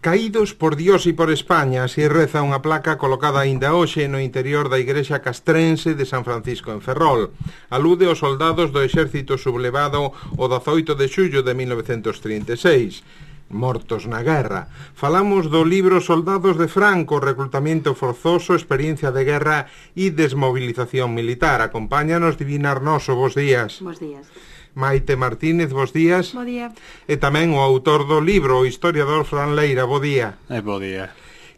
Caídos por Dios e por España, así reza unha placa colocada aínda hoxe no interior da igrexa castrense de San Francisco en Ferrol. Alude aos soldados do exército sublevado o 18 de xullo de 1936 mortos na guerra. Falamos do libro Soldados de Franco, reclutamento forzoso, experiencia de guerra e desmovilización militar. Acompáñanos, Divina Arnoso, bons días. Bons días. Maite Martínez, bos días. Bo día. E tamén o autor do libro, o historiador Fran Leira, bo día. E bo día.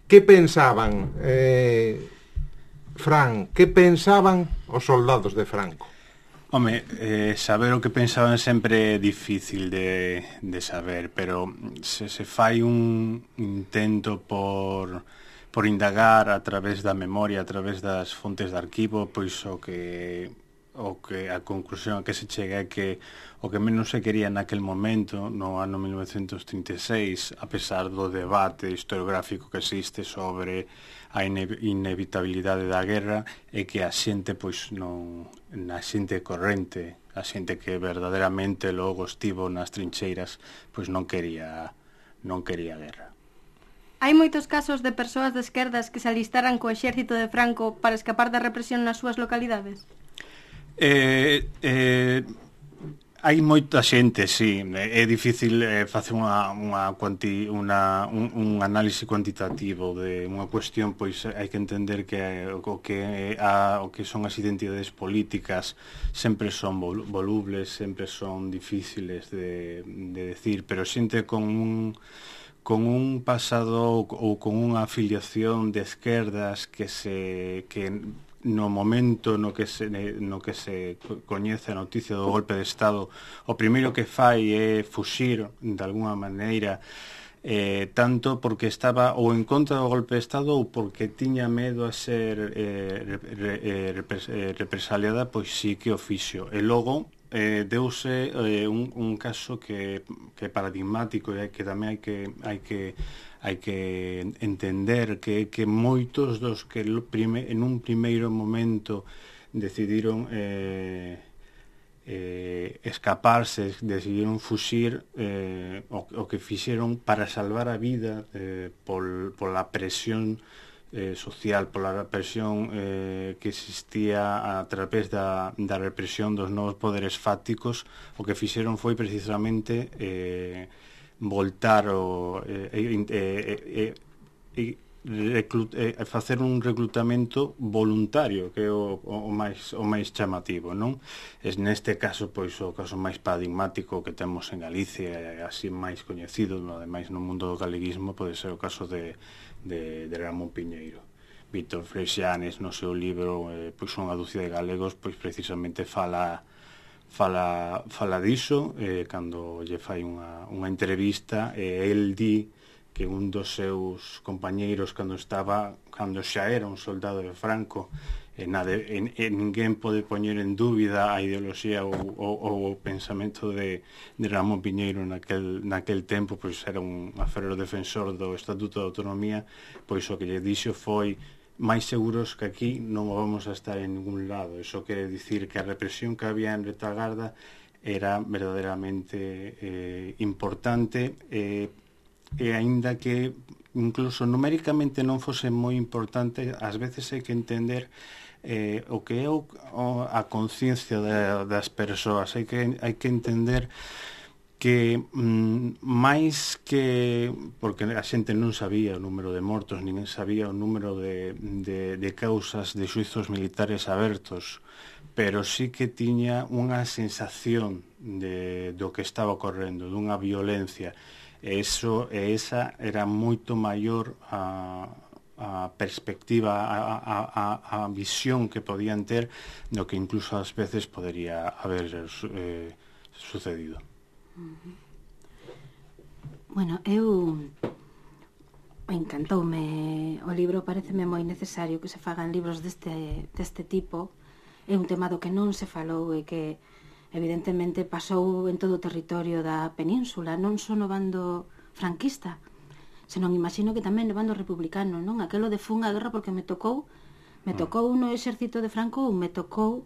Que pensaban, eh, Fran, que pensaban os soldados de Franco? Home, eh, saber o que pensaban sempre é difícil de, de saber, pero se se fai un intento por, por indagar a través da memoria, a través das fontes de arquivo, pois o que o que a conclusión a que se chega é que o que menos se quería naquel momento, no ano 1936, a pesar do debate historiográfico que existe sobre a ine inevitabilidade da guerra, é que a xente pois non na xente corrente, a xente que verdadeiramente logo estivo nas trincheiras, pois non quería non quería guerra. Hai moitos casos de persoas de esquerdas que se alistaran co exército de Franco para escapar da represión nas súas localidades? Eh, eh, hai moita xente, sí, eh, é difícil eh, facer unha unha cuanti, unha un, un análise cuantitativo de unha cuestión, pois hai que entender que o que a o que son as identidades políticas sempre son volubles, sempre son difíciles de de decir, pero xente con un con un pasado ou con unha afiliación de esquerdas que se que no momento no que se, no que se coñece a noticia do golpe de Estado, o primeiro que fai é fuxir, de alguna maneira, eh, tanto porque estaba ou en contra do golpe de Estado ou porque tiña medo a ser eh, re, re, eh, repres, eh, represaliada, pois sí que o fixo. E logo, eh, deuse eh, un, un caso que, que é paradigmático e que tamén hai que hai que hai que entender que que moitos dos que prime, en un primeiro momento decidiron eh, eh, escaparse, decidiron fuxir eh, o, o que fixeron para salvar a vida eh, pol, pola presión eh, social pola presión eh, que existía a través da, da represión dos novos poderes fácticos o que fixeron foi precisamente eh, voltar o, eh, eh, eh, eh, reclut, eh, facer un reclutamento voluntario que é o, o, o máis o máis chamativo, non? Es neste caso pois o caso máis paradigmático que temos en Galicia, así máis coñecido, no ademais no mundo do galeguismo pode ser o caso de de, de Ramón Piñeiro. Víctor Freixianes no seu libro eh, pois unha dúcia de galegos pois precisamente fala fala fala diso eh, cando lle fai unha, unha entrevista e eh, el di que un dos seus compañeiros cando estaba cando xa era un soldado de Franco Eh, e, nade, en, en, ninguén pode poñer en dúbida a ideoloxía ou, ou, ou o pensamento de, de Ramón Piñeiro naquel, naquel tempo, pois era un aferro defensor do Estatuto de Autonomía, pois o que lle dixo foi máis seguros que aquí non vamos a estar en ningún lado. Iso quere dicir que a represión que había en Retagarda era verdadeiramente eh, importante eh, e aínda que incluso numéricamente non fose moi importante, ás veces hai que entender eh, o que é o, o, a conciencia das persoas. Hai que, hai que entender que mm, máis que porque a xente non sabía o número de mortos nin sabía o número de, de, de causas de suizos militares abertos pero sí que tiña unha sensación de, do que estaba ocorrendo dunha violencia eso e esa era moito maior a a perspectiva, a, a, a visión que podían ter do que incluso ás veces podería haber eh, sucedido. Bueno, eu encantoume o libro, pareceme moi necesario que se fagan libros deste, deste tipo. É un tema do que non se falou e que evidentemente pasou en todo o territorio da península, non só no bando franquista, senón imagino que tamén no bando republicano, non? Aquelo de fun a guerra porque me tocou, me mm. tocou no exército de Franco ou me tocou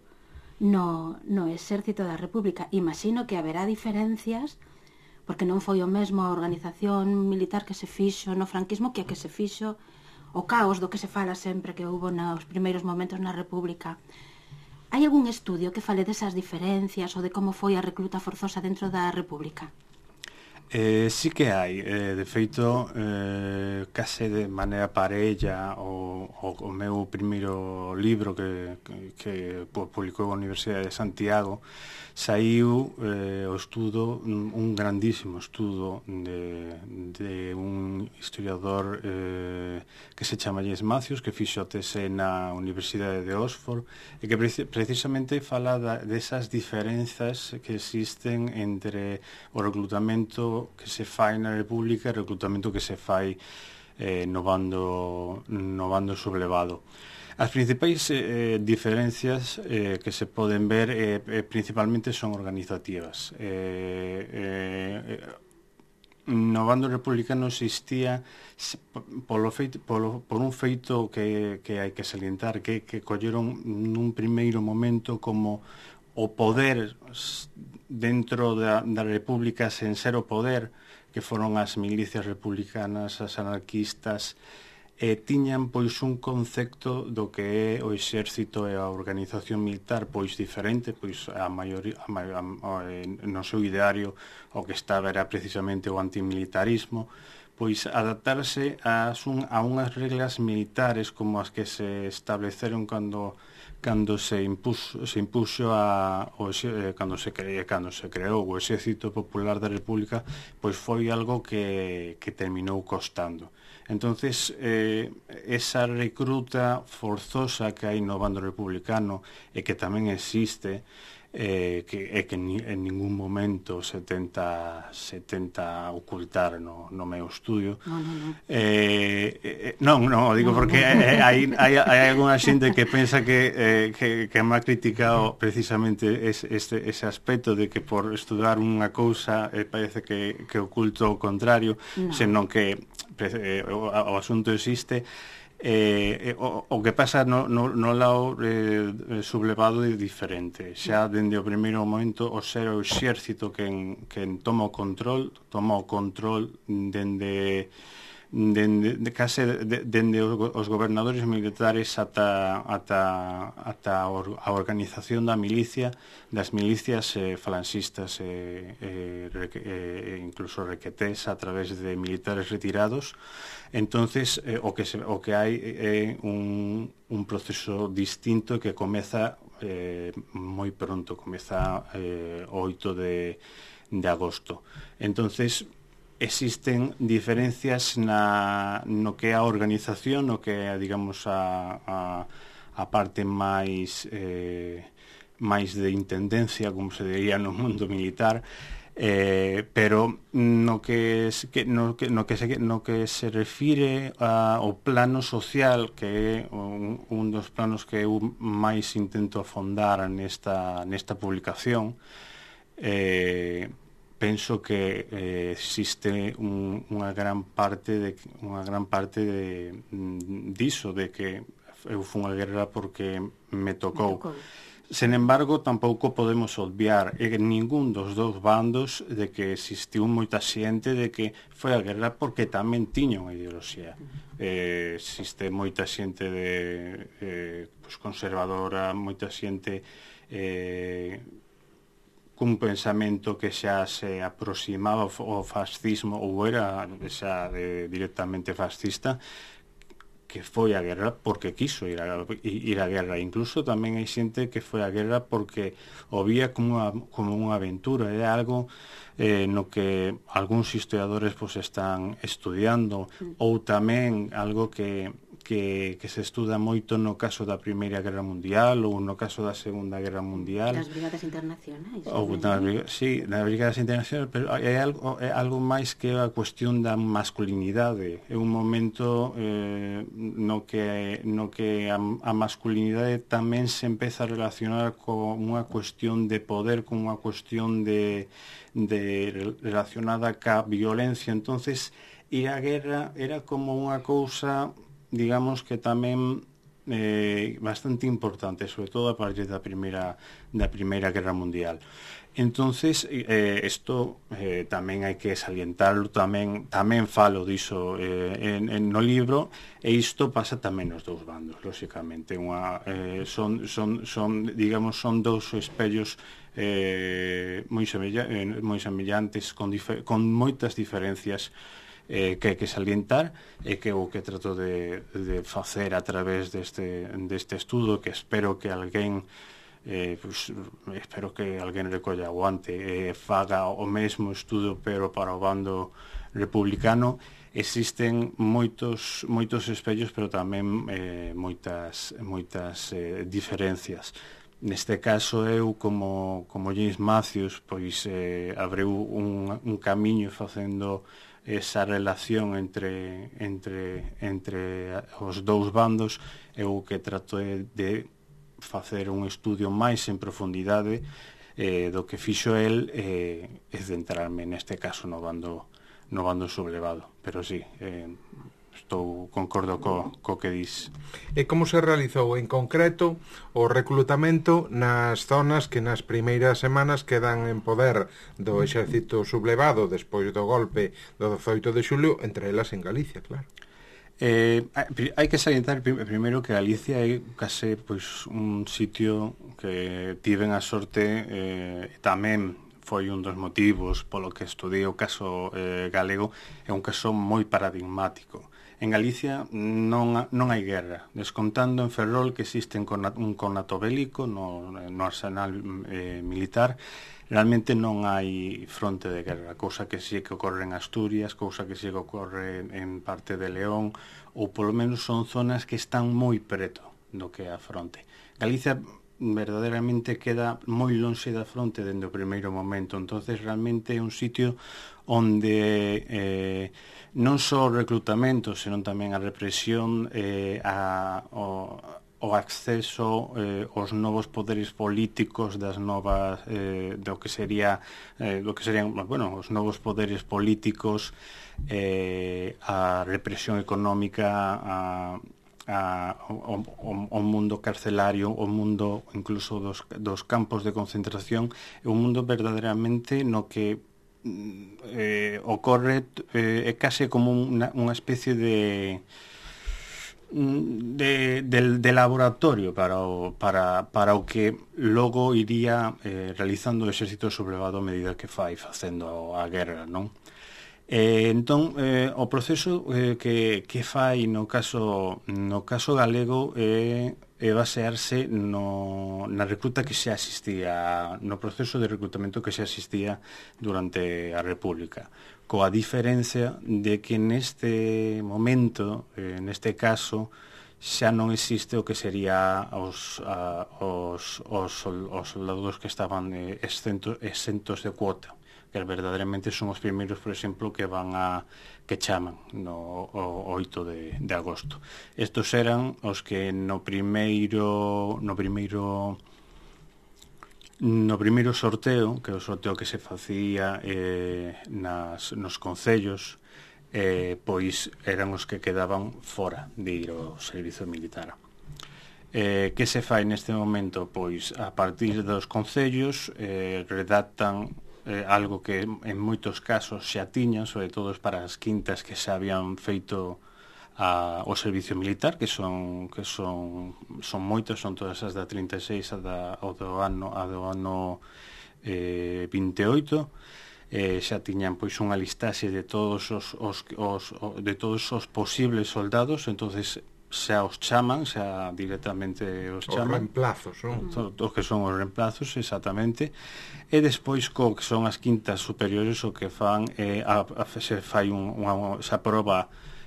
no, no exército da República. Imagino que haberá diferencias porque non foi o mesmo a organización militar que se fixo no franquismo que a que se fixo o caos do que se fala sempre que houve nos primeiros momentos na República Hai algún estudio que fale desas diferencias ou de como foi a recluta forzosa dentro da República? Eh, sí que hai, eh, de feito, eh, case de maneira parella o, o, o meu primeiro libro que, que, que publicou a Universidade de Santiago saiu eh, o estudo, un grandísimo estudo de, de un historiador eh, que se chama James Matthews, que fixo a tese na Universidade de Oxford, e que pre precisamente fala da, desas diferenzas que existen entre o reclutamento que se fai na República e o reclutamento que se fai eh, no, bando, no bando sublevado. As principais eh, eh, diferencias eh, que se poden ver eh, eh principalmente son organizativas. Eh, eh, eh, no bando republicano existía polo feito, polo, por un feito que, que hai que salientar que, que colleron nun primeiro momento como o poder dentro da, da república sen ser o poder que foron as milicias republicanas, as anarquistas e tiñan pois un concepto do que é o exército e a organización militar pois diferente, pois a maioría a, a, a, eh, no seu ideario o que estaba era precisamente o antimilitarismo, pois adaptarse a, un, a unhas reglas militares como as que se estableceron cando cando se impuso se impuxo a, o, eh, cando, se cre, cando se creou o Exército Popular da República, pois foi algo que, que terminou costando. Entonces, eh, esa recruta forzosa que hai no bando republicano e que tamén existe eh, que é que ni, en ningún momento se tenta, se tenta ocultar no, no meu estudio. No, no, no. Eh, eh, eh non, non, digo no, porque no. Eh, eh, hai, hai, hai alguna xente que pensa que, eh, que, que má criticado precisamente es, este, ese aspecto de que por estudar unha cousa eh, parece que, que oculto o contrario, no. senón que eh, o, o asunto existe Eh, eh, o, o que pasa no, no, no lado eh, sublevado é diferente. Xa dende o primeiro momento o ser o exército que, en, que en toma o control toma o control dende dende, de, case dende os gobernadores militares ata, ata, ata a organización da milicia das milicias eh, falanxistas e eh, eh, eh, incluso requetés a través de militares retirados entonces eh, o que se, o que hai é un, un proceso distinto que comeza eh, moi pronto, comeza eh, 8 de, de agosto. Entonces, existen diferencias na, no que é a organización, no que é, digamos, a, a, a parte máis... Eh, máis de intendencia, como se diría no mundo militar, eh, pero no que, es, que, no, que, no, que se, no que se refire a, ao plano social, que é un, un dos planos que eu máis intento afondar nesta, nesta publicación, eh, penso que eh, existe un, unha gran parte de unha gran parte de mm, diso de que eu fun a guerra porque me tocou. Me tocou. Sen embargo, tampouco podemos obviar en ningún dos dous bandos de que existiu moita xente de que foi a guerra porque tamén tiña unha ideoloxía. Eh, existe moita xente de eh, pues conservadora, moita xente eh, cun pensamento que xa se aproximaba ao fascismo ou era xa de, directamente fascista que foi a guerra porque quiso ir a, ir a guerra. Incluso tamén hai xente que foi a guerra porque o vía como unha, como unha aventura. É algo eh, no que algúns historiadores pois, están estudiando. Mm. Ou tamén algo que que, que se estuda moito no caso da Primeira Guerra Mundial ou no caso da Segunda Guerra Mundial. Das brigadas internacionais. Ou das, sí, das brigadas internacionais, pero hai algo, é algo máis que a cuestión da masculinidade. É un momento eh, no que, no que a, a masculinidade tamén se empeza a relacionar con unha cuestión de poder, con unha cuestión de, de relacionada ca violencia. entonces ir á guerra era como unha cousa digamos que tamén eh, bastante importante, sobre todo a partir da primeira da primeira guerra mundial. Entonces, eh, esto eh, tamén hai que salientarlo, tamén tamén falo diso eh, en, en no libro, e isto pasa tamén nos dous bandos, lóxicamente. Unha, eh, son, son, son, digamos, son dous espellos eh, moi, semella, eh, moi semellantes, con, con moitas diferencias eh, que hai que salientar e que o que trato de, de facer a través deste, deste estudo que espero que alguén eh, pues, espero que alguén recolla o ante e eh, faga o mesmo estudo pero para o bando republicano. Existen moitos moitos espellos pero tamén eh, moitas moitas eh, diferencias. Neste caso eu como, como James Matthews pois eh, abriu un, un camiño facendo esa relación entre, entre, entre os dous bandos. Eu que trato de facer un estudio máis en profundidade eh, do que fixo el eh, é centrarme neste caso no bando no bando sublevado. Pero sí, eh, estou concordo co, co que dis. E como se realizou en concreto o reclutamento nas zonas que nas primeiras semanas quedan en poder do exército sublevado despois do golpe do 18 de xulio, entre elas en Galicia, claro? Eh, hai que salientar primeiro que Galicia é case pois, un sitio que tiven a sorte eh, tamén foi un dos motivos polo que estudei o caso eh, galego é un caso moi paradigmático En Galicia non, non hai guerra, descontando en Ferrol que existe un conato bélico no, no arsenal eh, militar, realmente non hai fronte de guerra, cousa que sí que ocorre en Asturias, cousa que sí que ocorre en parte de León, ou polo menos son zonas que están moi preto do que é a fronte. Galicia verdadeiramente queda moi lonxe da fronte dende o primeiro momento, entonces realmente é un sitio onde eh, non só o reclutamento, senón tamén a represión, eh, a, o, o acceso eh, aos novos poderes políticos das novas eh, do que sería eh, do que serían bueno, os novos poderes políticos eh, a represión económica a, a, o, o, o mundo carcelario o mundo incluso dos, dos campos de concentración é un mundo verdadeiramente no que Mm, eh, ocorre eh, é case como unha, unha especie de mm, de, de, de laboratorio para o, para, para o que logo iría eh, realizando o exército sublevado a medida que fai facendo a guerra, non? Eh, entón, eh, o proceso eh, que, que fai no caso, no caso galego é eh, e basearse no, na recruta que se asistía, no proceso de recrutamento que se asistía durante a República. Coa diferencia de que neste momento, eh, neste caso, xa non existe o que sería os, a, os, os, os soldados que estaban eh, exentos, exentos de cuota que verdadeiramente son os primeiros, por exemplo, que van a que chaman no o 8 de, de agosto. Estos eran os que no primeiro no primeiro No primeiro sorteo, que é o sorteo que se facía eh, nas, nos concellos, eh, pois eran os que quedaban fora de ir ao servizo militar. Eh, que se fai neste momento? Pois a partir dos concellos eh, redactan eh, algo que en moitos casos xa tiñan, sobre todo para as quintas que xa habían feito a, o servicio militar, que son que son son moitos, son todas as da 36 a da, o do ano a do ano eh, 28 eh, xa tiñan pois unha listaxe de todos os, os, os, de todos os posibles soldados entonces xa os chaman, xa directamente os chaman. Os reemplazos, non? Os que son os reemplazos, exactamente. E despois co que son as quintas superiores o que fan é eh, a, a, se fai un, unha, se aproba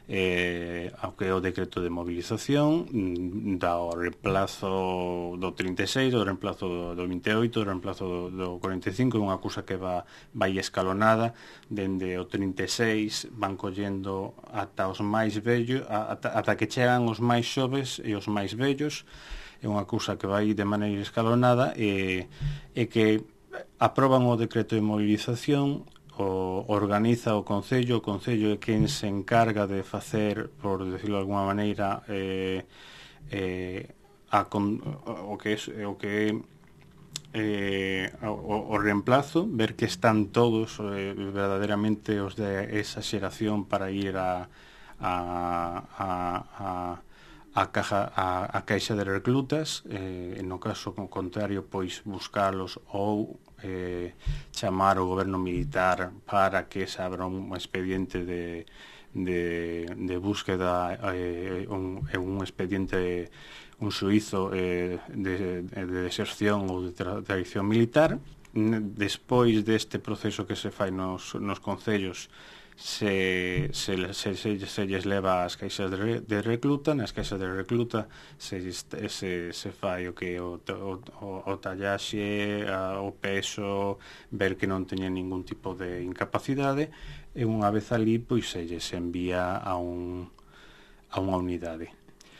eh, ao que é o decreto de mobilización mm, dá o reemplazo do 36, o reemplazo do 28, o reemplazo do, do 45 é unha acusa que va, vai escalonada dende o 36 van collendo ata os máis vellos ata, ata que chegan os máis xoves e os máis vellos. É unha acusa que vai de maneira escalonada e, e que aproban o decreto de mobilización o organiza o Concello, o Concello é quen se encarga de facer, por decirlo de alguma maneira, eh, eh, a con, o que é o que é eh, o, o reemplazo, ver que están todos eh, verdadeiramente os de esa xeración para ir a, a, a, a a caja a, a caixa de reclutas eh, no caso contrario pois buscalos ou eh, chamar o goberno militar para que se abra un expediente de, de, de búsqueda eh, un, eh, un expediente un suizo eh, de, de deserción ou de tra traición militar. Despois deste proceso que se fai nos, nos concellos se, se, se, se, se lles leva as caixas de, de recluta, nas caixas de recluta se, se, se fai o que o, o, o tallaxe, a, o peso, ver que non teñen ningún tipo de incapacidade, e unha vez ali, pois se lles envía a un a unha unidade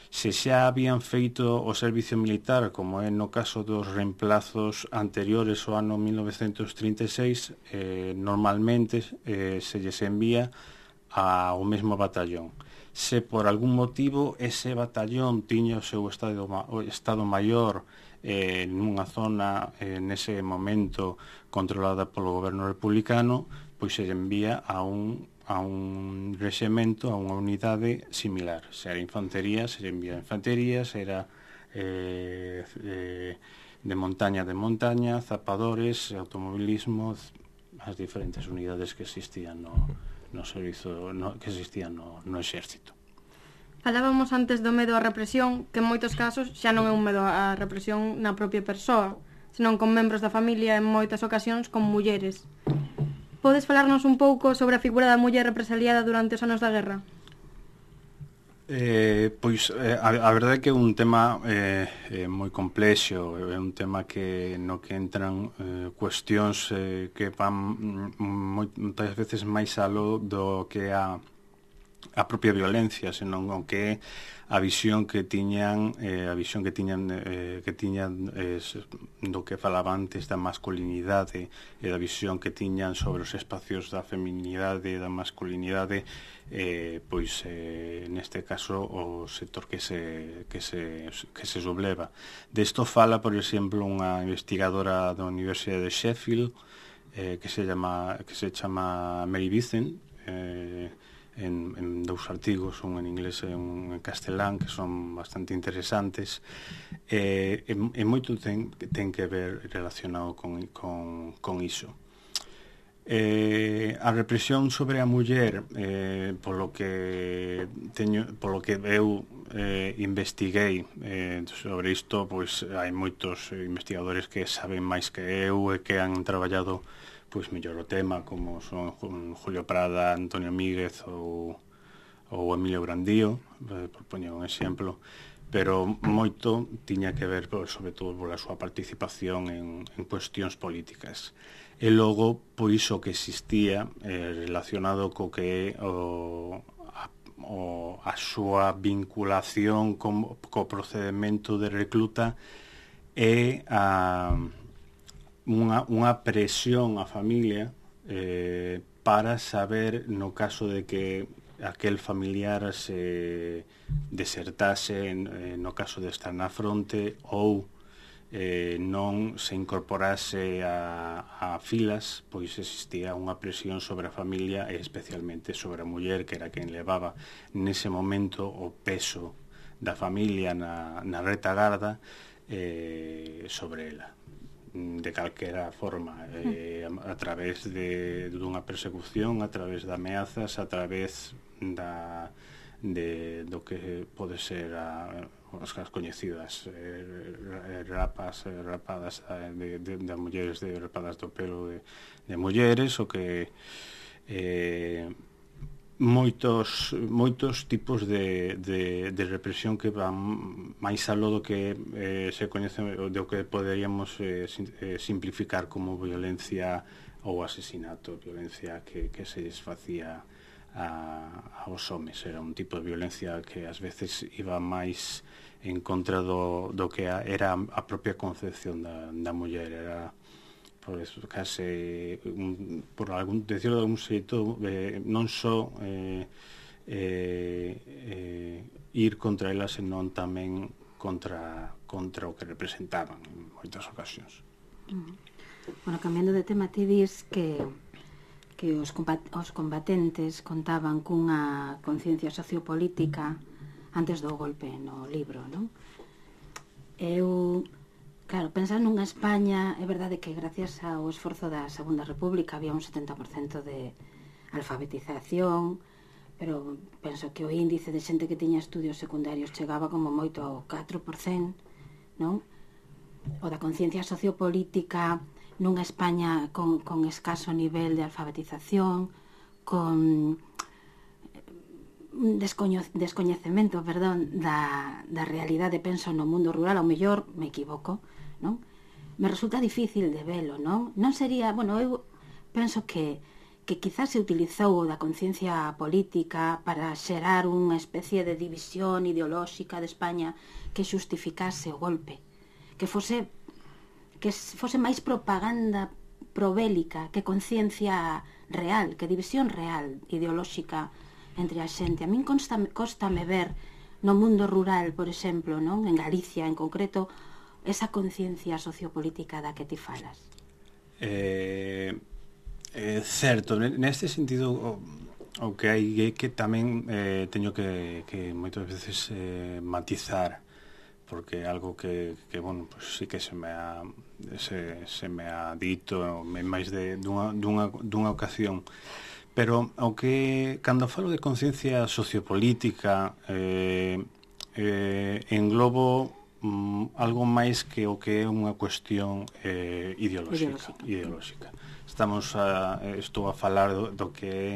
se xa habían feito o servicio militar, como é no caso dos reemplazos anteriores ao ano 1936, eh, normalmente eh, se lles envía ao mesmo batallón. Se por algún motivo ese batallón tiña o seu estado, o estado maior eh, nunha zona eh, nese momento controlada polo goberno republicano, pois se envía a un a un rexemento, a unha unidade similar. Se era infantería, se envía infantería, se era eh, eh, de montaña de montaña, zapadores, automobilismo, as diferentes unidades que existían no, no servizo, no, que existían no, no exército. Falábamos antes do medo á represión, que en moitos casos xa non é un medo á represión na propia persoa, senón con membros da familia en moitas ocasións con mulleres. Podes falarnos un pouco sobre a figura da muller represaliada durante os anos da guerra? Eh, pois eh, a, a verdade é que é un tema eh, eh, moi complexo, é un tema que no que entran eh, cuestións eh, que van mm, moitas veces máis aló do que a a propia violencia, senón o que é a visión que tiñan eh, a visión que tiñan eh, que tiñan eh, do que falaba antes da masculinidade e da visión que tiñan sobre os espacios da feminidade e da masculinidade eh, pois eh, neste caso o sector que se, que se, que se subleva. Desto fala por exemplo unha investigadora da Universidade de Sheffield eh, que se chama que se chama Mary Vincent eh, en, en dous artigos, un en inglés e un en castelán, que son bastante interesantes, e, e, e moito ten, ten que ver relacionado con, con, con iso. Eh, a represión sobre a muller eh, polo que teño, polo que eu eh, investiguei eh, sobre isto, pois hai moitos investigadores que saben máis que eu e que han traballado eh, pois mellor o tema como son Julio Prada, Antonio Míguez ou, ou Emilio Grandío eh, por poñer un exemplo pero moito tiña que ver pois, sobre todo pola súa participación en, en cuestións políticas. E logo pois o que existía eh, relacionado co que o, a, o, a súa vinculación co, co procedimento de recluta e a unha, unha presión á familia eh, para saber no caso de que aquel familiar se desertase en, eh, no caso de estar na fronte ou eh, non se incorporase a, a filas, pois existía unha presión sobre a familia e especialmente sobre a muller que era quen levaba nese momento o peso da familia na, na retagarda eh, sobre ela. Mm, de calquera forma eh, a través de, dunha persecución a través de ameazas a través da, de, do que pode ser a, as, as coñecidas eh, rapas eh, rapadas eh, de, de, de mulleres de rapadas do pelo de, de mulleres o que eh, moitos moitos tipos de, de, de represión que van máis aló do que eh, se coñece do que poderíamos eh, eh, simplificar como violencia ou asesinato, violencia que, que se desfacía a, aos homes, era un tipo de violencia que ás veces iba máis en contra do, do que era a propia concepción da, da muller, era pois case un, por algún decirlo de algún xeito eh, non só eh, eh, eh, ir contra ela senón tamén contra contra o que representaban en moitas ocasións. Mm-hmm. Bueno, cambiando de tema, ti dis que que os, combat, os combatentes contaban cunha conciencia sociopolítica antes do golpe no libro, non? Eu Claro, pensar nunha España, é verdade que gracias ao esforzo da Segunda República había un 70% de alfabetización, pero penso que o índice de xente que tiña estudios secundarios chegaba como moito ao 4%, non? O da conciencia sociopolítica nunha España con, con escaso nivel de alfabetización, con eh, descoño, descoñecemento, perdón, da, da realidade, penso no mundo rural, ao mellor me equivoco, non? Me resulta difícil de velo, non? Non sería, bueno, eu penso que que quizás se utilizou da conciencia política para xerar unha especie de división ideolóxica de España que xustificase o golpe, que fose que fose máis propaganda probélica que conciencia real, que división real ideolóxica entre a xente. A min consta, costame ver no mundo rural, por exemplo, non en Galicia en concreto, esa conciencia sociopolítica da que ti falas? Eh, eh, certo, neste sentido o que hai é que tamén eh, teño que, que moitas veces eh, matizar porque algo que, que bueno, pues, sí que se me ha, se, se me ha dito máis de, dunha, dunha, dunha ocasión pero o que cando falo de conciencia sociopolítica eh, eh, englobo mm, algo máis que o que é unha cuestión eh, ideolóxica, ideolóxica. ideolóxica. Estamos a, eh, estou a falar do, do que é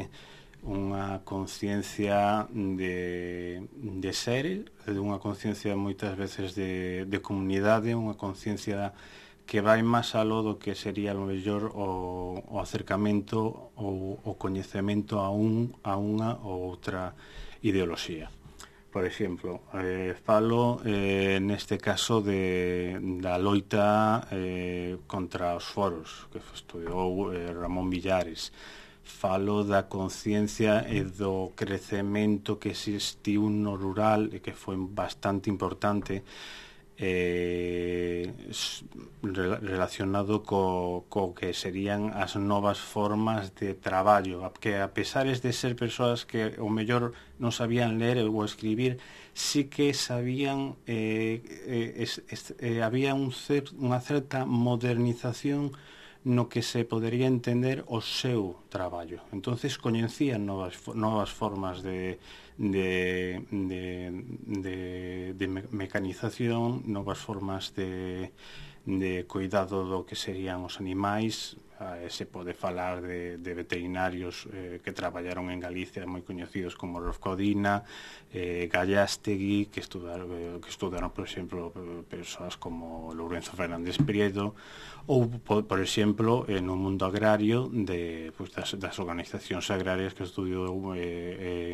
unha conciencia de, de ser, de unha conciencia moitas veces de, de comunidade, unha conciencia que vai máis aló do que sería o lo mellor o, o acercamento ou o coñecemento a un a unha ou outra ideoloxía. Por exemplo, eh, falo eh, neste caso de, da loita eh, contra os foros que estudiou eh, Ramón Villares. Falo da conciencia e do crecemento que existiu no rural e que foi bastante importante eh, relacionado co, co que serían as novas formas de traballo que a pesares de ser persoas que o mellor non sabían ler ou escribir sí que sabían eh, eh es, es, eh, había un cer, unha certa modernización no que se podería entender o seu traballo. Entonces coñecían novas, novas formas de, de, de, de, de mecanización, novas formas de, de cuidado do que serían os animais, se pode falar de, de veterinarios eh, que traballaron en Galicia moi coñecidos como Rofcodina, eh, Gallastegui, que estudaron, eh, que estudaron, por exemplo, persoas como Lourenzo Fernández Prieto, ou, por, por exemplo, eh, no mundo agrario de, pues, das, das organizacións agrarias que estudiou eh, eh,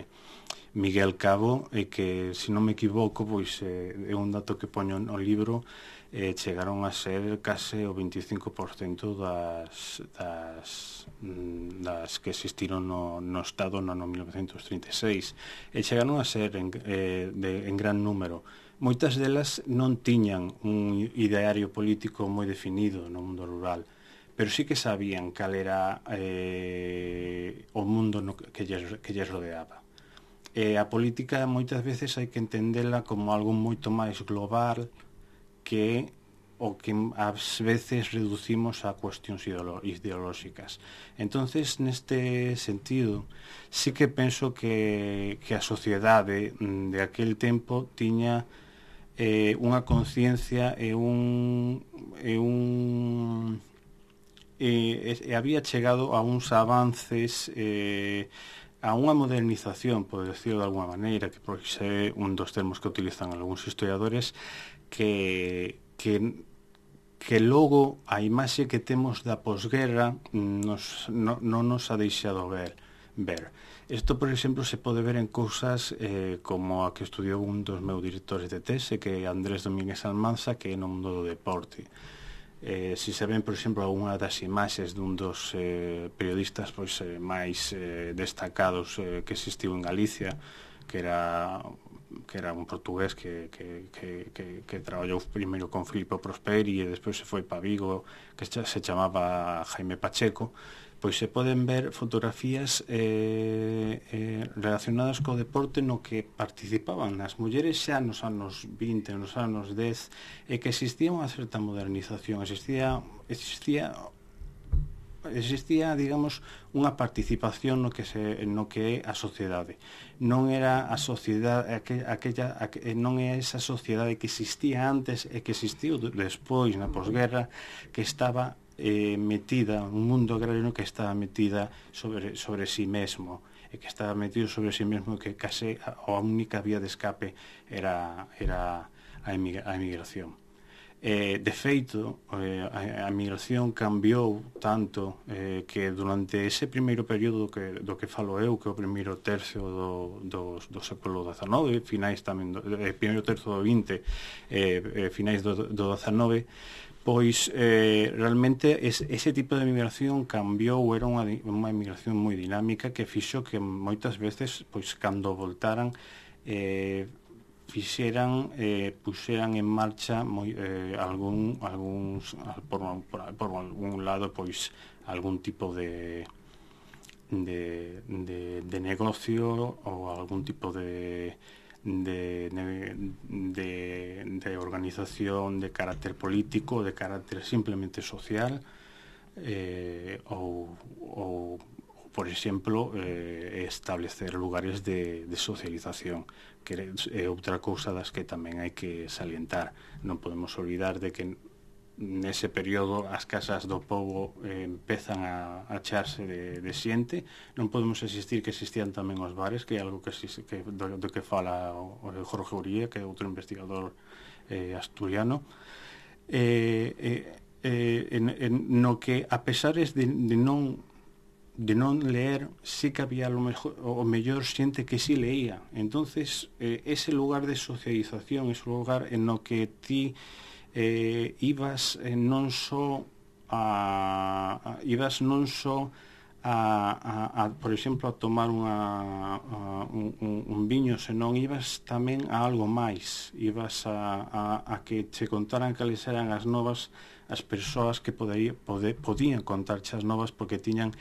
Miguel Cabo, e que, se non me equivoco, pois eh, é un dato que poño no libro, eh, chegaron a ser case o 25% das, das, mm, das que existiron no, no Estado no ano 1936 e chegaron a ser en, eh, de, en gran número. Moitas delas non tiñan un ideario político moi definido no mundo rural pero sí que sabían cal era eh, o mundo no, que, lles, que lles rodeaba. E a política moitas veces hai que entendela como algo moito máis global que o que ás veces reducimos a cuestións ideolóxicas. Entonces, neste sentido, sí que penso que, que a sociedade mm, de aquel tempo tiña eh, unha conciencia e un... E un e, e había chegado a uns avances eh, a unha modernización, por decirlo de alguma maneira, que por é un dos termos que utilizan algúns historiadores, que, que que logo a imaxe que temos da posguerra nos, no, non nos ha deixado ver. ver. Isto, por exemplo, se pode ver en cousas eh, como a que estudiou un dos meus directores de tese, que é Andrés Domínguez Almanza, que é no mundo do deporte. Eh, si se ven, por exemplo, algunha das imaxes dun dos eh, periodistas pois, eh, máis eh, destacados eh, que existiu en Galicia, que era que era un portugués que, que, que, que, que traballou primeiro con Filipe Prosperi e despois se foi para Vigo que se chamaba Jaime Pacheco pois se poden ver fotografías eh, eh, relacionadas co deporte no que participaban as mulleres xa nos anos 20, nos anos 10 e que existía unha certa modernización existía, existía existía, digamos, unha participación no que se no que é a sociedade. Non era a sociedade aquella, aquella aqu, eh, non é esa sociedade que existía antes e que existiu despois na posguerra que estaba eh, metida, un mundo agrario que estaba metida sobre sobre si sí mesmo e que estaba metido sobre si sí mesmo que case a, a única vía de escape era era a, emigra, a emigración. Eh, de feito, eh, a, a migración cambiou tanto eh, que durante ese primeiro período que, do que falo eu, que é o primeiro tercio do, do, do século XIX, finais tamén, do, eh, primeiro tercio do XX, eh, eh, finais do, do XIX, pois eh, realmente es, ese tipo de migración cambiou, era unha, unha migración moi dinámica que fixo que moitas veces, pois, cando voltaran, eh, fixeran eh, puxeran en marcha moi, eh, algún, algúns, por, por, por algún lado pois algún tipo de de, de, de negocio ou algún tipo de de, de, de, de organización de carácter político, de carácter simplemente social eh, ou, ou por exemplo, eh, establecer lugares de, de socialización, que é outra cousa das que tamén hai que salientar. Non podemos olvidar de que nese período as casas do povo eh, empezan a, a acharse de, de xente non podemos existir que existían tamén os bares que é algo que, que do, do que fala o, o Jorge Uría que é outro investigador eh, asturiano eh, eh, eh, en, en, no que a pesares de, de non de non leer, sí que había lo mejor, o mellor xente que sí leía. Entonces, eh, ese lugar de socialización, ese lugar en no que ti eh, ibas eh, non só a, a ibas non só a, a, a, por exemplo, a tomar unha, a, un, un viño, senón ibas tamén a algo máis. Ibas a, a, a que che contaran cales eran as novas as persoas que podería, pode, podían contarche as novas porque tiñan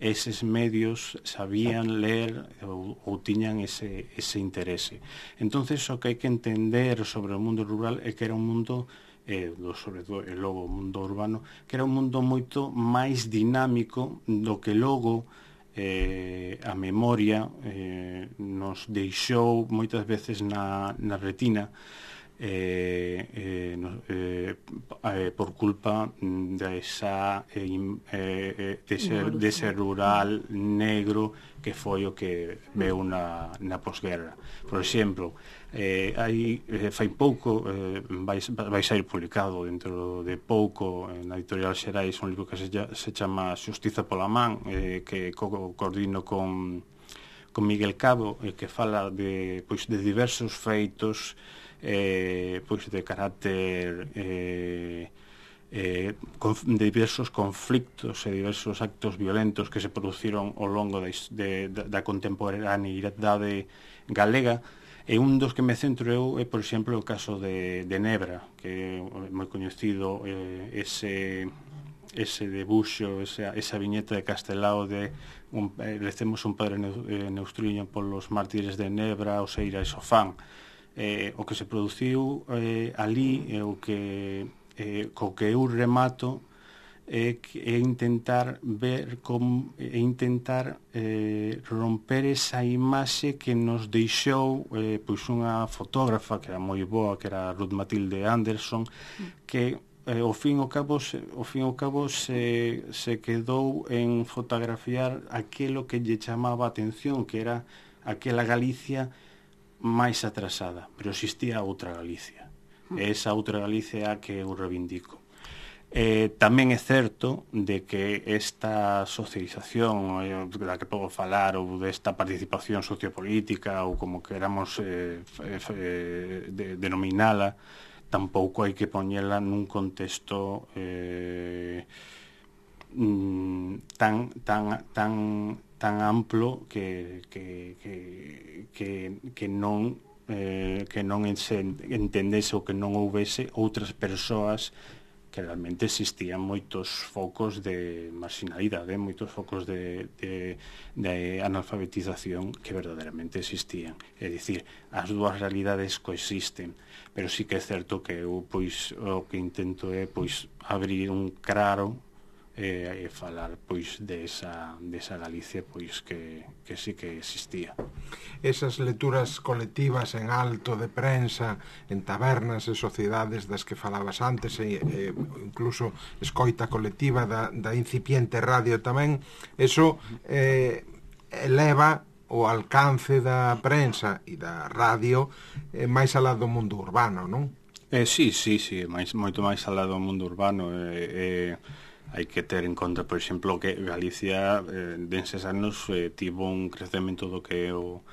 eses medios sabían ler ou, ou tiñan ese, ese interese. entonces o que hai que entender sobre o mundo rural é que era un mundo eh, do, sobre todo e logo o mundo urbano, que era un mundo moito máis dinámico do que logo eh, a memoria eh, nos deixou moitas veces na, na retina eh, eh, no, eh, eh, por culpa de esa eh, eh, eh de, ser, de ser rural negro que foi o que veu na, na posguerra. Por exemplo, eh, hai, eh, fai pouco, eh, vai, vai sair publicado dentro de pouco na editorial Xerais un libro que se, se chama Xustiza pola man, eh, que co coordino con, con Miguel Cabo, eh, que fala de, pois, de diversos feitos eh, eh, pois de carácter eh, eh, de diversos conflictos e diversos actos violentos que se produciron ao longo da, de, da contemporaneidade galega. E un dos que me centro eu é, por exemplo, o caso de, de Nebra que é moi coñecido eh, ese, ese debuxo, esa, esa viñeta de Castelao de un, eh, lecemos un padre eh, neustriño polos mártires de Nebra, Oseira e Sofán eh, o que se produciu eh, ali e eh, o que eh, co que eu remato é, eh, é intentar ver como é intentar eh, romper esa imaxe que nos deixou eh, pois unha fotógrafa que era moi boa, que era Ruth Matilde Anderson, que eh, o fin ao cabo se, o fin ao cabo se, se quedou en fotografiar aquilo que lle chamaba a atención, que era aquela Galicia máis atrasada, pero existía outra Galicia. Hmm. E esa outra Galicia a que eu reivindico. Eh, tamén é certo de que esta socialización eh, da que podo falar ou desta participación sociopolítica ou como queramos eh, eh, eh, de, denominala tampouco hai que poñela nun contexto eh, mm, tan tan tan tan amplo que, que, que, que, que non eh, que non entendese ou que non houvese outras persoas que realmente existían moitos focos de marginalidade, moitos focos de, de, de analfabetización que verdadeiramente existían. É dicir, as dúas realidades coexisten, pero sí que é certo que eu pois, o que intento é pois, abrir un claro eh, e falar pois desa, desa Galicia pois que, que sí que existía. Esas lecturas colectivas en alto de prensa, en tabernas e sociedades das que falabas antes, e, e incluso escoita colectiva da, da incipiente radio tamén, eso eh, eleva o alcance da prensa e da radio eh, máis alá do mundo urbano, non? Eh, sí, sí, sí, máis, moito máis alá do mundo urbano. Eh, eh, hai que ter en conta, por exemplo, que Galicia eh, denses anos eh, tivo un crecemento do que o,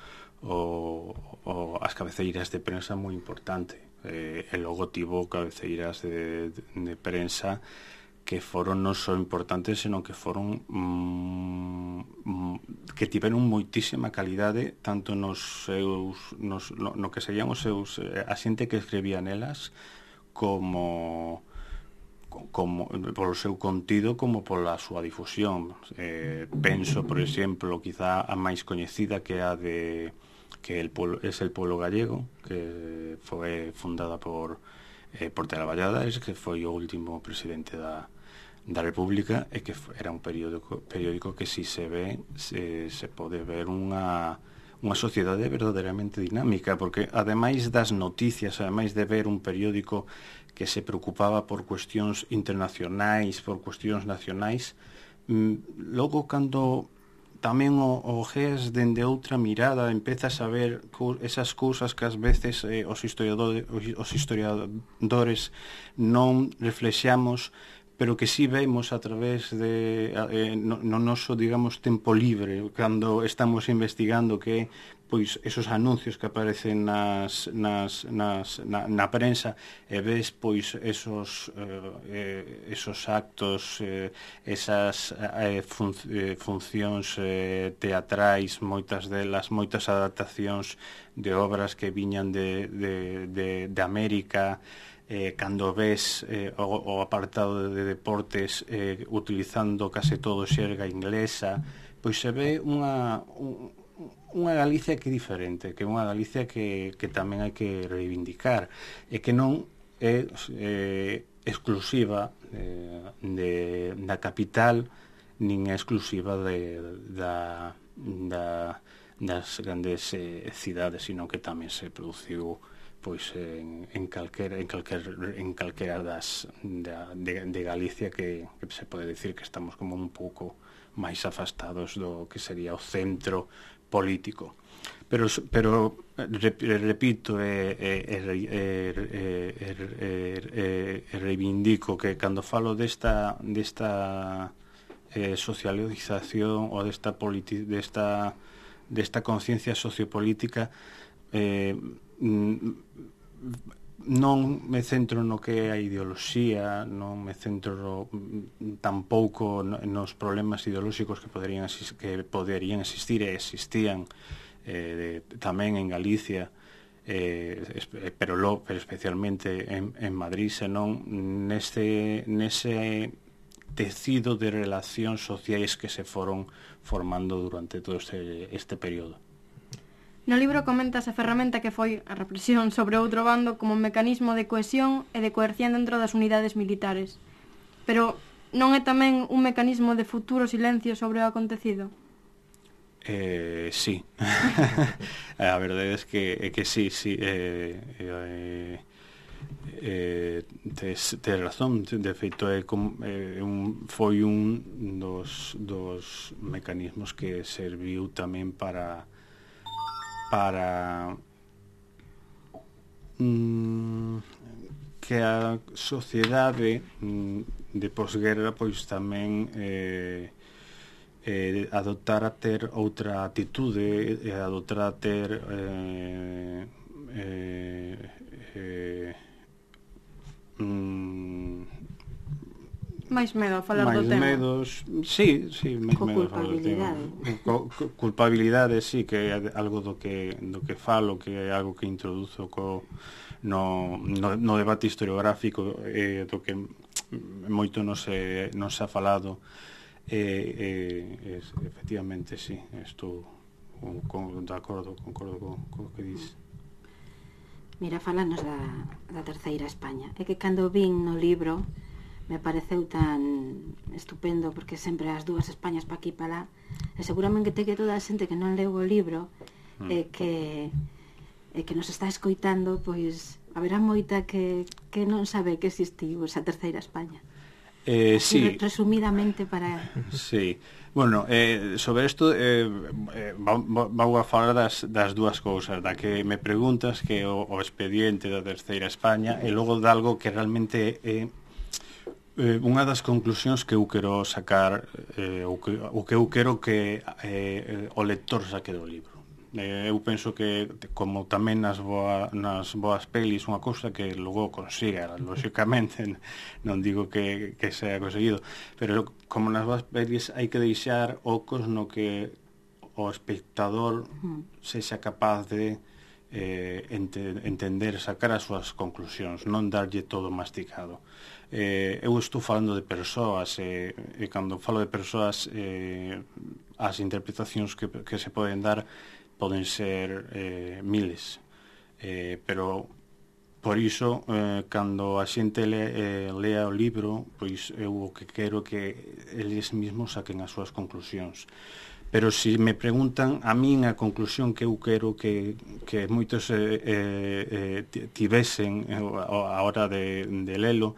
o, o as cabeceiras de prensa moi importante. Eh, e logo tivo cabeceiras de, de, de prensa que foron non só importantes, senón que foron mm, mm, que tiveron moitísima calidade tanto nos seus nos, no, no que serían os seus eh, a xente que escribía nelas como como, polo seu contido como pola súa difusión. Eh, penso, por exemplo, quizá a máis coñecida que a de que el polo, es el Polo Gallego, que foi fundada por eh, Portela Valladares, que foi o último presidente da, da República e que era un periódico, periódico que si se ve se, se pode ver unha unha sociedade verdadeiramente dinámica, porque ademais das noticias, ademais de ver un periódico que se preocupaba por cuestións internacionais, por cuestións nacionais, mm, logo cando tamén o, o GES dende outra mirada empezas a ver esas cousas que ás veces eh, os, historiadores, os historiadores non reflexamos pero que sí vemos a través de eh, no, no noso, digamos, tempo libre, cando estamos investigando que pois esos anuncios que aparecen nas, nas, nas, na, na prensa e ves pois esos, eh, eh esos actos, eh, esas eh, fun, eh, funcións eh, teatrais, moitas delas, moitas adaptacións de obras que viñan de, de, de, de América, eh, cando ves eh, o, o apartado de deportes eh, utilizando case todo xerga inglesa, pois se ve unha, un, unha Galicia que é diferente, que é unha Galicia que, que tamén hai que reivindicar, e que non é eh, exclusiva eh, de, da capital nin é exclusiva de, da, da, das grandes eh, cidades, sino que tamén se produciu pois en, en calquera en calquer en calquera das da, de, de Galicia que, que se pode decir que estamos como un pouco máis afastados do que sería o centro político. Pero, pero repito e, e, e, e reivindico que cando falo desta, desta eh, socialización ou desta, politi desta, desta conciencia sociopolítica eh, mm, non me centro no que é a ideoloxía, non me centro tampouco nos problemas ideolóxicos que poderían que poderían existir e existían eh, de, tamén en Galicia, eh, eh pero, lo, pero especialmente en, en Madrid, senón neste, nese tecido de relacións sociais que se foron formando durante todo este, este período. No libro comentas a ferramenta que foi a represión sobre outro bando como un mecanismo de cohesión e de coerción dentro das unidades militares. Pero non é tamén un mecanismo de futuro silencio sobre o acontecido? Eh, sí. a verdade é que, é que sí, sí. Eh, eh, eh, tes, tes razón, de feito é com, eh, un, foi un dos, dos mecanismos que serviu tamén para para mm, que a sociedade mm, de posguerra pois tamén eh, eh, adoptar a ter outra atitude e adoptar a ter eh, eh, eh, mm, máis medo a falar máis do tema. medos, sí, sí, máis Co medo a falar do tema. Co, co, culpabilidade, sí, que é algo do que, do que falo, que é algo que introduzo co, no, no, no debate historiográfico, eh, do que moito non se, non se ha falado. Eh, eh, es, efectivamente, sí, estou con, de acordo, concordo co, co que dis. Mira, falanos da, da terceira España. É que cando vin no libro me pareceu tan estupendo porque sempre as dúas Españas pa aquí pa lá e seguramente que te que toda a xente que non leu o libro mm. e que e que nos está escoitando pois haberá moita que, que non sabe que existiu esa terceira España Eh, Así, sí. Resumidamente para... Sí. Bueno, eh, sobre isto eh, eh vou a falar das, das dúas cousas da que me preguntas que o, o expediente da Terceira España e logo de algo que realmente é eh, eh, unha das conclusións que eu quero sacar eh, o, que, o que eu quero que eh, o lector saque do libro. Eh, eu penso que como tamén nas, boa, nas boas pelis unha cousa que logo consiga lóxicamente non digo que, que sea conseguido pero como nas boas pelis hai que deixar ocos no que o espectador sexa capaz de eh, ente, entender, sacar as súas conclusións non darlle todo masticado eh, eu estou falando de persoas e, eh, e cando falo de persoas eh, as interpretacións que, que se poden dar poden ser eh, miles. Eh, pero por iso eh, cando a xente le, eh, lea o libro pois eu o que quero que eles mesmos saquen as súas conclusións. Pero se me preguntan a min a conclusión que eu quero que, que moitos eh, eh, eh tivesen eh, a hora de, de lelo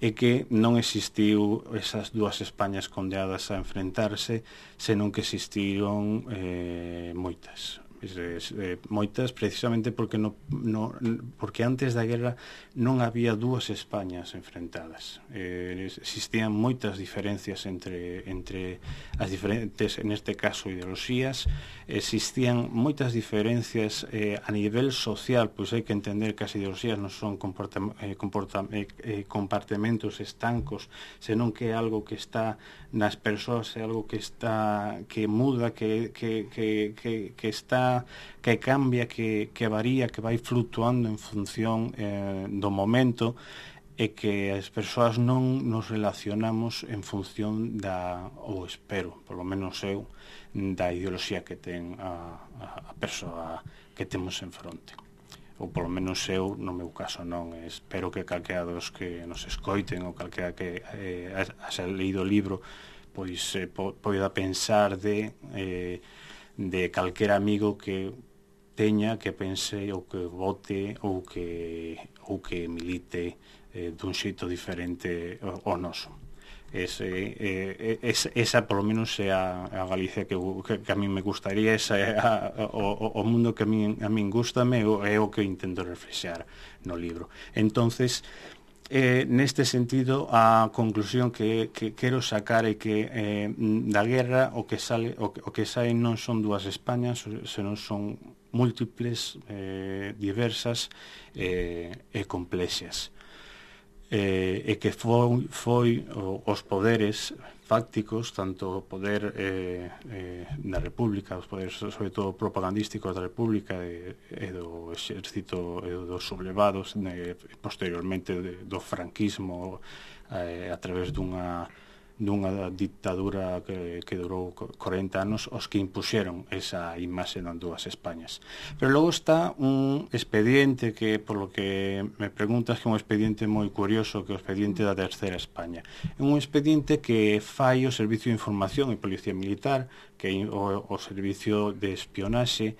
é que non existiu esas dúas Españas condeadas a enfrentarse, senón que existiron eh, moitas eh, moitas precisamente porque no, no, porque antes da guerra non había dúas Españas enfrentadas. Eh, existían moitas diferencias entre entre as diferentes en este caso ideoloxías, existían moitas diferencias eh, a nivel social, pois hai que entender que as ideoloxías non son comporta, eh, comporta, eh, eh, compartimentos estancos, senón que é algo que está nas persoas é algo que está que muda, que, que, que, que, que está que cambia, que, que varía, que vai fluctuando en función eh, do momento e que as persoas non nos relacionamos en función da ou espero, polo menos eu, da ideoloxía que ten a, a, a persoa que temos en fronte ou polo menos eu, no meu caso non, eh, espero que calquera dos que nos escoiten ou calquera que eh, has leído o libro pois eh, po, poida pensar de eh, de calquera amigo que teña que pense ou que vote ou que ou que milite eh, dun xeito diferente ao noso ese, eh, esa, esa por lo menos é a, a Galicia que, que, que a min me gustaría esa é a, o, o mundo que a min, a min gustame é o que intento reflexear no libro entonces eh, neste sentido a conclusión que, que quero sacar é que eh, da guerra o que sale o, que, o que sae non son dúas Españas, senón son múltiples, eh, diversas eh, e complexas eh, e que foi, foi os poderes fácticos, tanto o poder eh, eh, da República, os poderes sobre todo propagandísticos da República e, e do exército e dos sublevados, ne, posteriormente de, do franquismo eh, a través dunha dunha dictadura que, que durou 40 anos os que impuxeron esa imaxe non dúas Españas. Pero logo está un expediente que, por lo que me preguntas, que é un expediente moi curioso, que é o expediente da Terceira España. É un expediente que fai o Servicio de Información e Policía Militar, que é o, o Servicio de Espionaxe,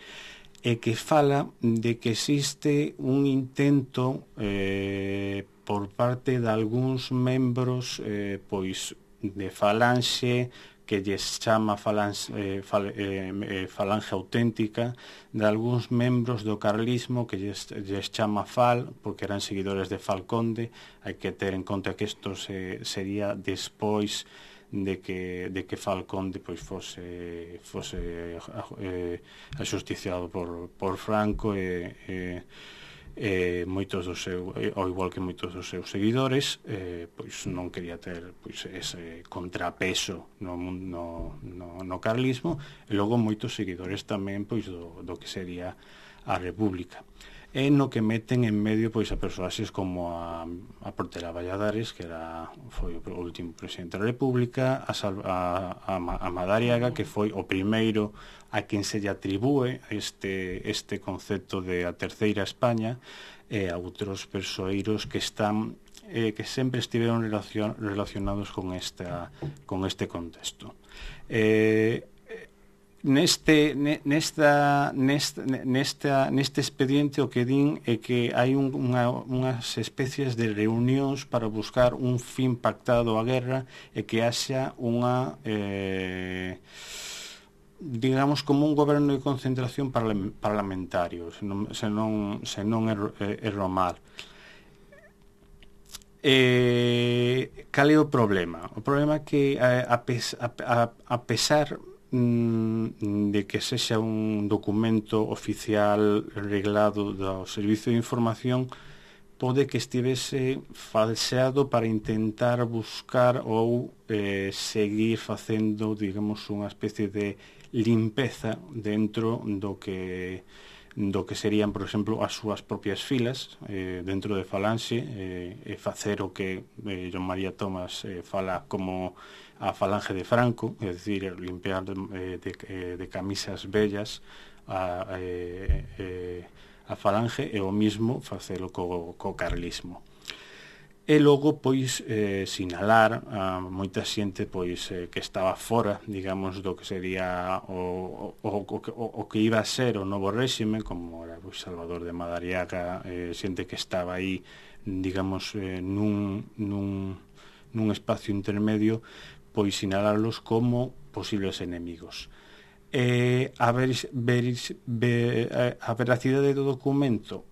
e que fala de que existe un intento eh, por parte de algúns membros eh, pois de falanxe que lles chama falange, eh, fal, eh, eh, falange auténtica de algúns membros do carlismo que lles, lles chama fal porque eran seguidores de Falconde hai que ter en conta que isto se, sería despois de que, de que Falconde pois, fose, fose eh, eh, axusticiado por, por Franco e, eh, e eh, eh, moitos do seu, eh, ao igual que moitos dos seus seguidores, eh, pois non quería ter pois ese contrapeso no no no, no carlismo, e logo moitos seguidores tamén pois do, do que sería a República e no que meten en medio pois a persoaxes como a, a Portela Valladares, que era foi o último presidente da República, a, Sal, a, a, a Madariaga, que foi o primeiro a quen se lle atribúe este, este concepto de eh, a terceira España, e a outros persoeiros que están eh, que sempre estiveron relacion, relacionados con esta con este contexto. Eh, neste, nesta, nesta, nesta, neste expediente o que din é que hai un, unha, unhas especies de reunións para buscar un fin pactado á guerra e que haxa unha... Eh, digamos como un goberno de concentración parlamentario, se non, se non, se non er, erro mal. Eh, cal é o problema? O problema é que eh, a, a, a, a pesar Mm, de que sexa un documento oficial reglado do Servicio de Información pode que estivese falseado para intentar buscar ou eh, seguir facendo, digamos, unha especie de limpeza dentro do que do que serían, por exemplo, as súas propias filas eh, dentro de Falange eh, e facer o que eh, John María Tomás eh, fala como a falange de Franco, é dicir, limpiar eh, de, eh, de camisas bellas a, eh, eh, a falange e o mismo facelo co, co carlismo. E logo pois eh, sinalar a moita xente pois eh, que estaba fora, digamos, do que sería o, o, o, o, o que iba a ser o novo réxime, como era pois, Salvador de Madariaga, eh, xente que estaba aí, digamos, eh, nun, nun, nun espacio intermedio, pois sinalarlos como posibles enemigos. Eh, a, ver, ver, ver, a veracidade do documento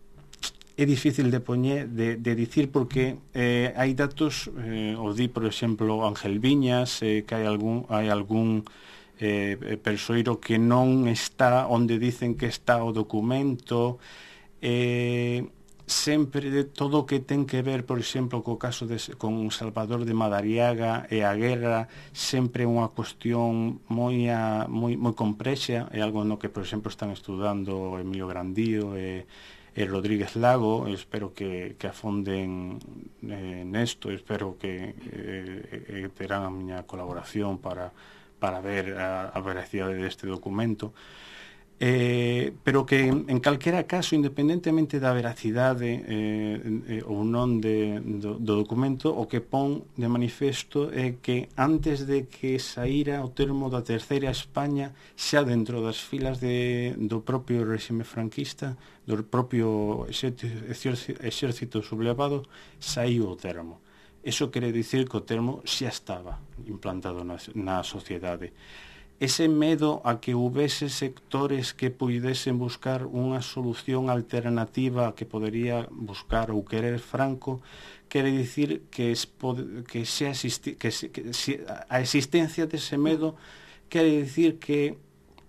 é difícil de poñer de, de dicir porque eh, hai datos eh, o di por exemplo Ángel Viñas eh, que hai algún hai algún eh, persoiro que non está onde dicen que está o documento eh, sempre de todo o que ten que ver, por exemplo, co caso de, con Salvador de Madariaga e a guerra, sempre unha cuestión moi, a, moi, moi complexa, é algo no que, por exemplo, están estudando Emilio Grandío e, e Rodríguez Lago, espero que, que afonden eh, nesto, espero que eh, eh terán a miña colaboración para, para ver a, a veracidade deste documento. Eh, eh, pero que en, en calquera caso, independentemente da veracidade eh, eh, ou non de, do, do documento, o que pon de manifesto é que antes de que saíra o termo da terceira España xa dentro das filas de, do propio regime franquista, do propio exército, exército sublevado, saiu o termo. Eso quere dicir que o termo xa estaba implantado na, na sociedade ese medo a que houvese sectores que puidesen buscar unha solución alternativa que podería buscar ou querer Franco, quere dicir que, es, que, se asisti, que, se, que se, a existencia dese medo quere dicir que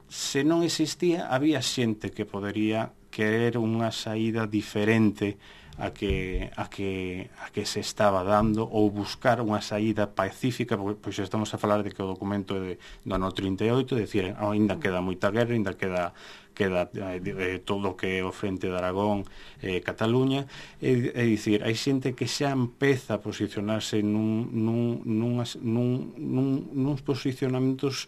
se non existía había xente que podería querer unha saída diferente a que, a que, a que se estaba dando ou buscar unha saída pacífica, porque pois estamos a falar de que o documento é de, do ano 38, decir, ainda queda moita guerra, ainda queda queda eh, eh, todo o que é o frente de Aragón e eh, Cataluña é, é dicir, hai xente que xa empeza a posicionarse nun, nun, nun, nun, nun, nuns posicionamentos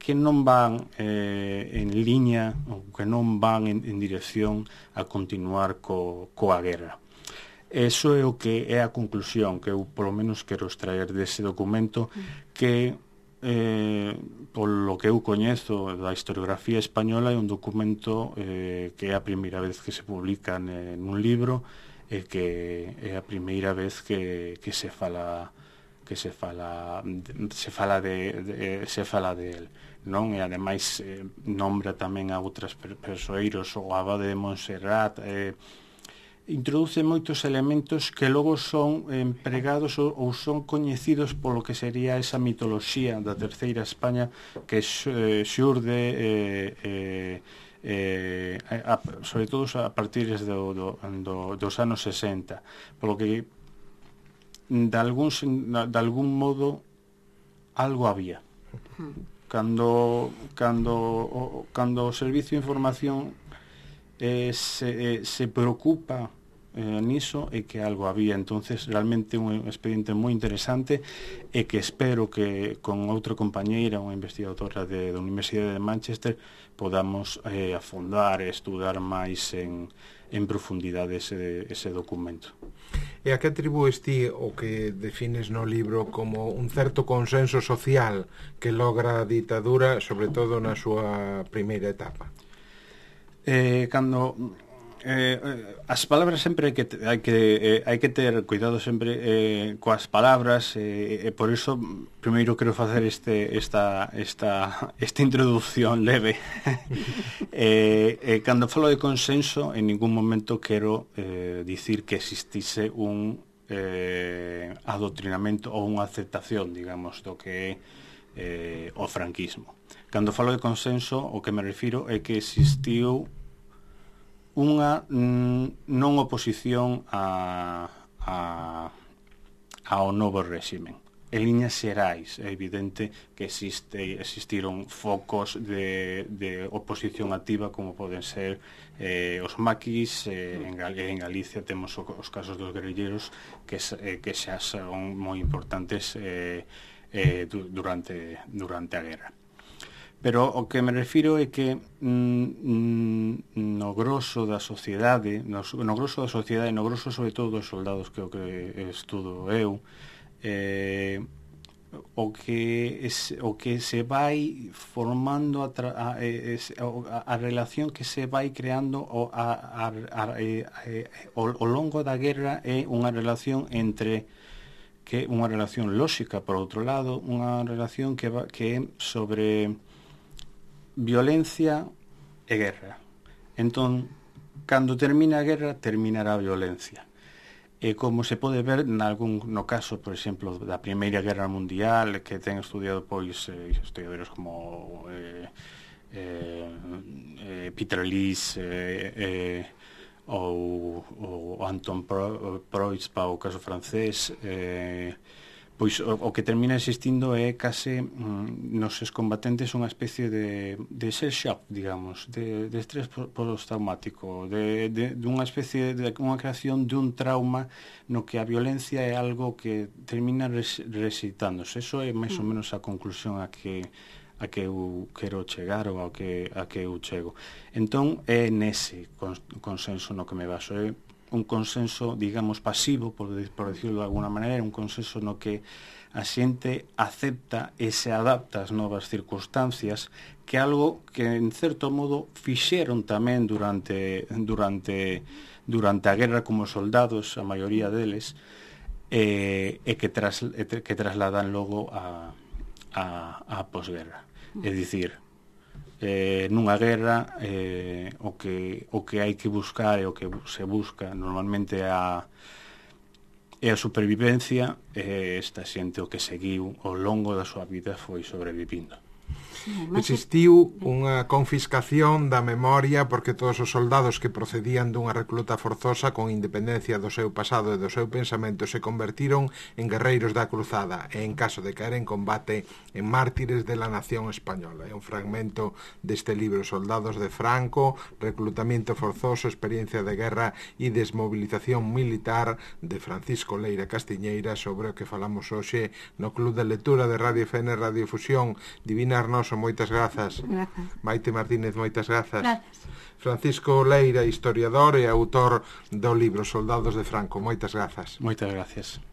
que non van eh, en liña ou que non van en, en dirección a continuar co, coa guerra. Eso é o que é a conclusión que eu polo menos quero extraer dese documento que eh, polo que eu coñezo da historiografía española é un documento eh, que é a primeira vez que se publica nun libro e eh, que é a primeira vez que, que se fala que se fala se fala de, de se fala de él non? E ademais eh, nombra tamén a outras persoeiros, o abade de Montserrat, eh, introduce moitos elementos que logo son empregados ou, ou son coñecidos polo que sería esa mitoloxía da terceira España que eh, xurde eh, eh, eh, a, sobre todo a partir do, do, do, dos anos 60 polo que de algún, de algún modo algo había mm cando cando cando o servicio de información eh, se, eh, se preocupa eh, niso e que algo había. Entonces realmente un expediente moi interesante e que espero que con outra compañeira unha investigadora de, da Universidade de Manchester podamos eh, afondar e estudar máis en, en profundidade ese, ese documento. E a que atribúes ti o que defines no libro como un certo consenso social que logra a ditadura, sobre todo na súa primeira etapa? Eh, cando Eh, eh, as palabras sempre hai que hai que eh, hai que ter cuidado sempre eh, coas palabras eh, e por iso mm, primeiro quero facer este esta esta esta introdución leve. eh, eh cando falo de consenso en ningún momento quero eh dicir que existise un eh adoctrinamento ou unha aceptación, digamos, do que é eh o franquismo. Cando falo de consenso, o que me refiro é que existiu unha mm, non oposición a, a, ao novo réximen. En líneas xerais é evidente que existe, existiron focos de, de oposición activa como poden ser eh, os maquis, eh, en, Gal en Galicia temos os casos dos guerrilleros que, eh, que xa son moi importantes eh, eh, durante, durante a guerra. Pero o que me refiro é que mm, mm no grosso da sociedade, no, no grosso da sociedade, no grosso sobre todo dos soldados que o que estudo eu, eh, o que es, o que se vai formando a, tra, a, a, a relación que se vai creando o, a, a, a, a, o, o longo da guerra é unha relación entre que unha relación lóxica por outro lado, unha relación que va, que é sobre violencia e guerra. Entón, cando termina a guerra, terminará a violencia. E como se pode ver nalgún, no caso, por exemplo, da Primeira Guerra Mundial, que ten estudiado pois eh, historiadores como eh, eh, eh, Peter Lees, eh, eh, ou, ou Anton Pro, Proizpa, o caso francés, eh, pois o, o que termina existindo é case mm, nos combatentes unha especie de, de shell shock, digamos, de, de estrés postraumático, de, de, dunha especie de unha creación dun trauma no que a violencia é algo que termina res, resitándose. Eso é máis ou mm. menos a conclusión a que a que eu quero chegar ou a que, a que eu chego. Entón, é nese consenso no que me baso. É un consenso, digamos, pasivo, por, por decirlo de alguna maneira, un consenso no que a xente acepta e se adapta ás novas circunstancias, que algo que en certo modo fixeron tamén durante durante durante a guerra como soldados, a maioría deles, eh, e que tras, e que trasladan logo a a a posguerra. É dicir, eh, nunha guerra eh, o, que, o que hai que buscar e o que se busca normalmente a, e a supervivencia e esta xente o que seguiu ao longo da súa vida foi sobrevivindo. Existiu unha confiscación da memoria porque todos os soldados que procedían dunha recluta forzosa con independencia do seu pasado e do seu pensamento se convertiron en guerreiros da cruzada e en caso de caer en combate en Mártires de la Nación Española. É un fragmento deste libro Soldados de Franco, reclutamento forzoso, experiencia de guerra e desmovilización militar de Francisco Leira Castiñeira sobre o que falamos hoxe no Club de Lectura de Radio FN Radio Fusión. Divina Arnoso, moitas grazas. Grazas. Maite Martínez, moitas grazas. Grazas. Francisco Leira, historiador e autor do libro Soldados de Franco. Moitas grazas. Moitas gracias.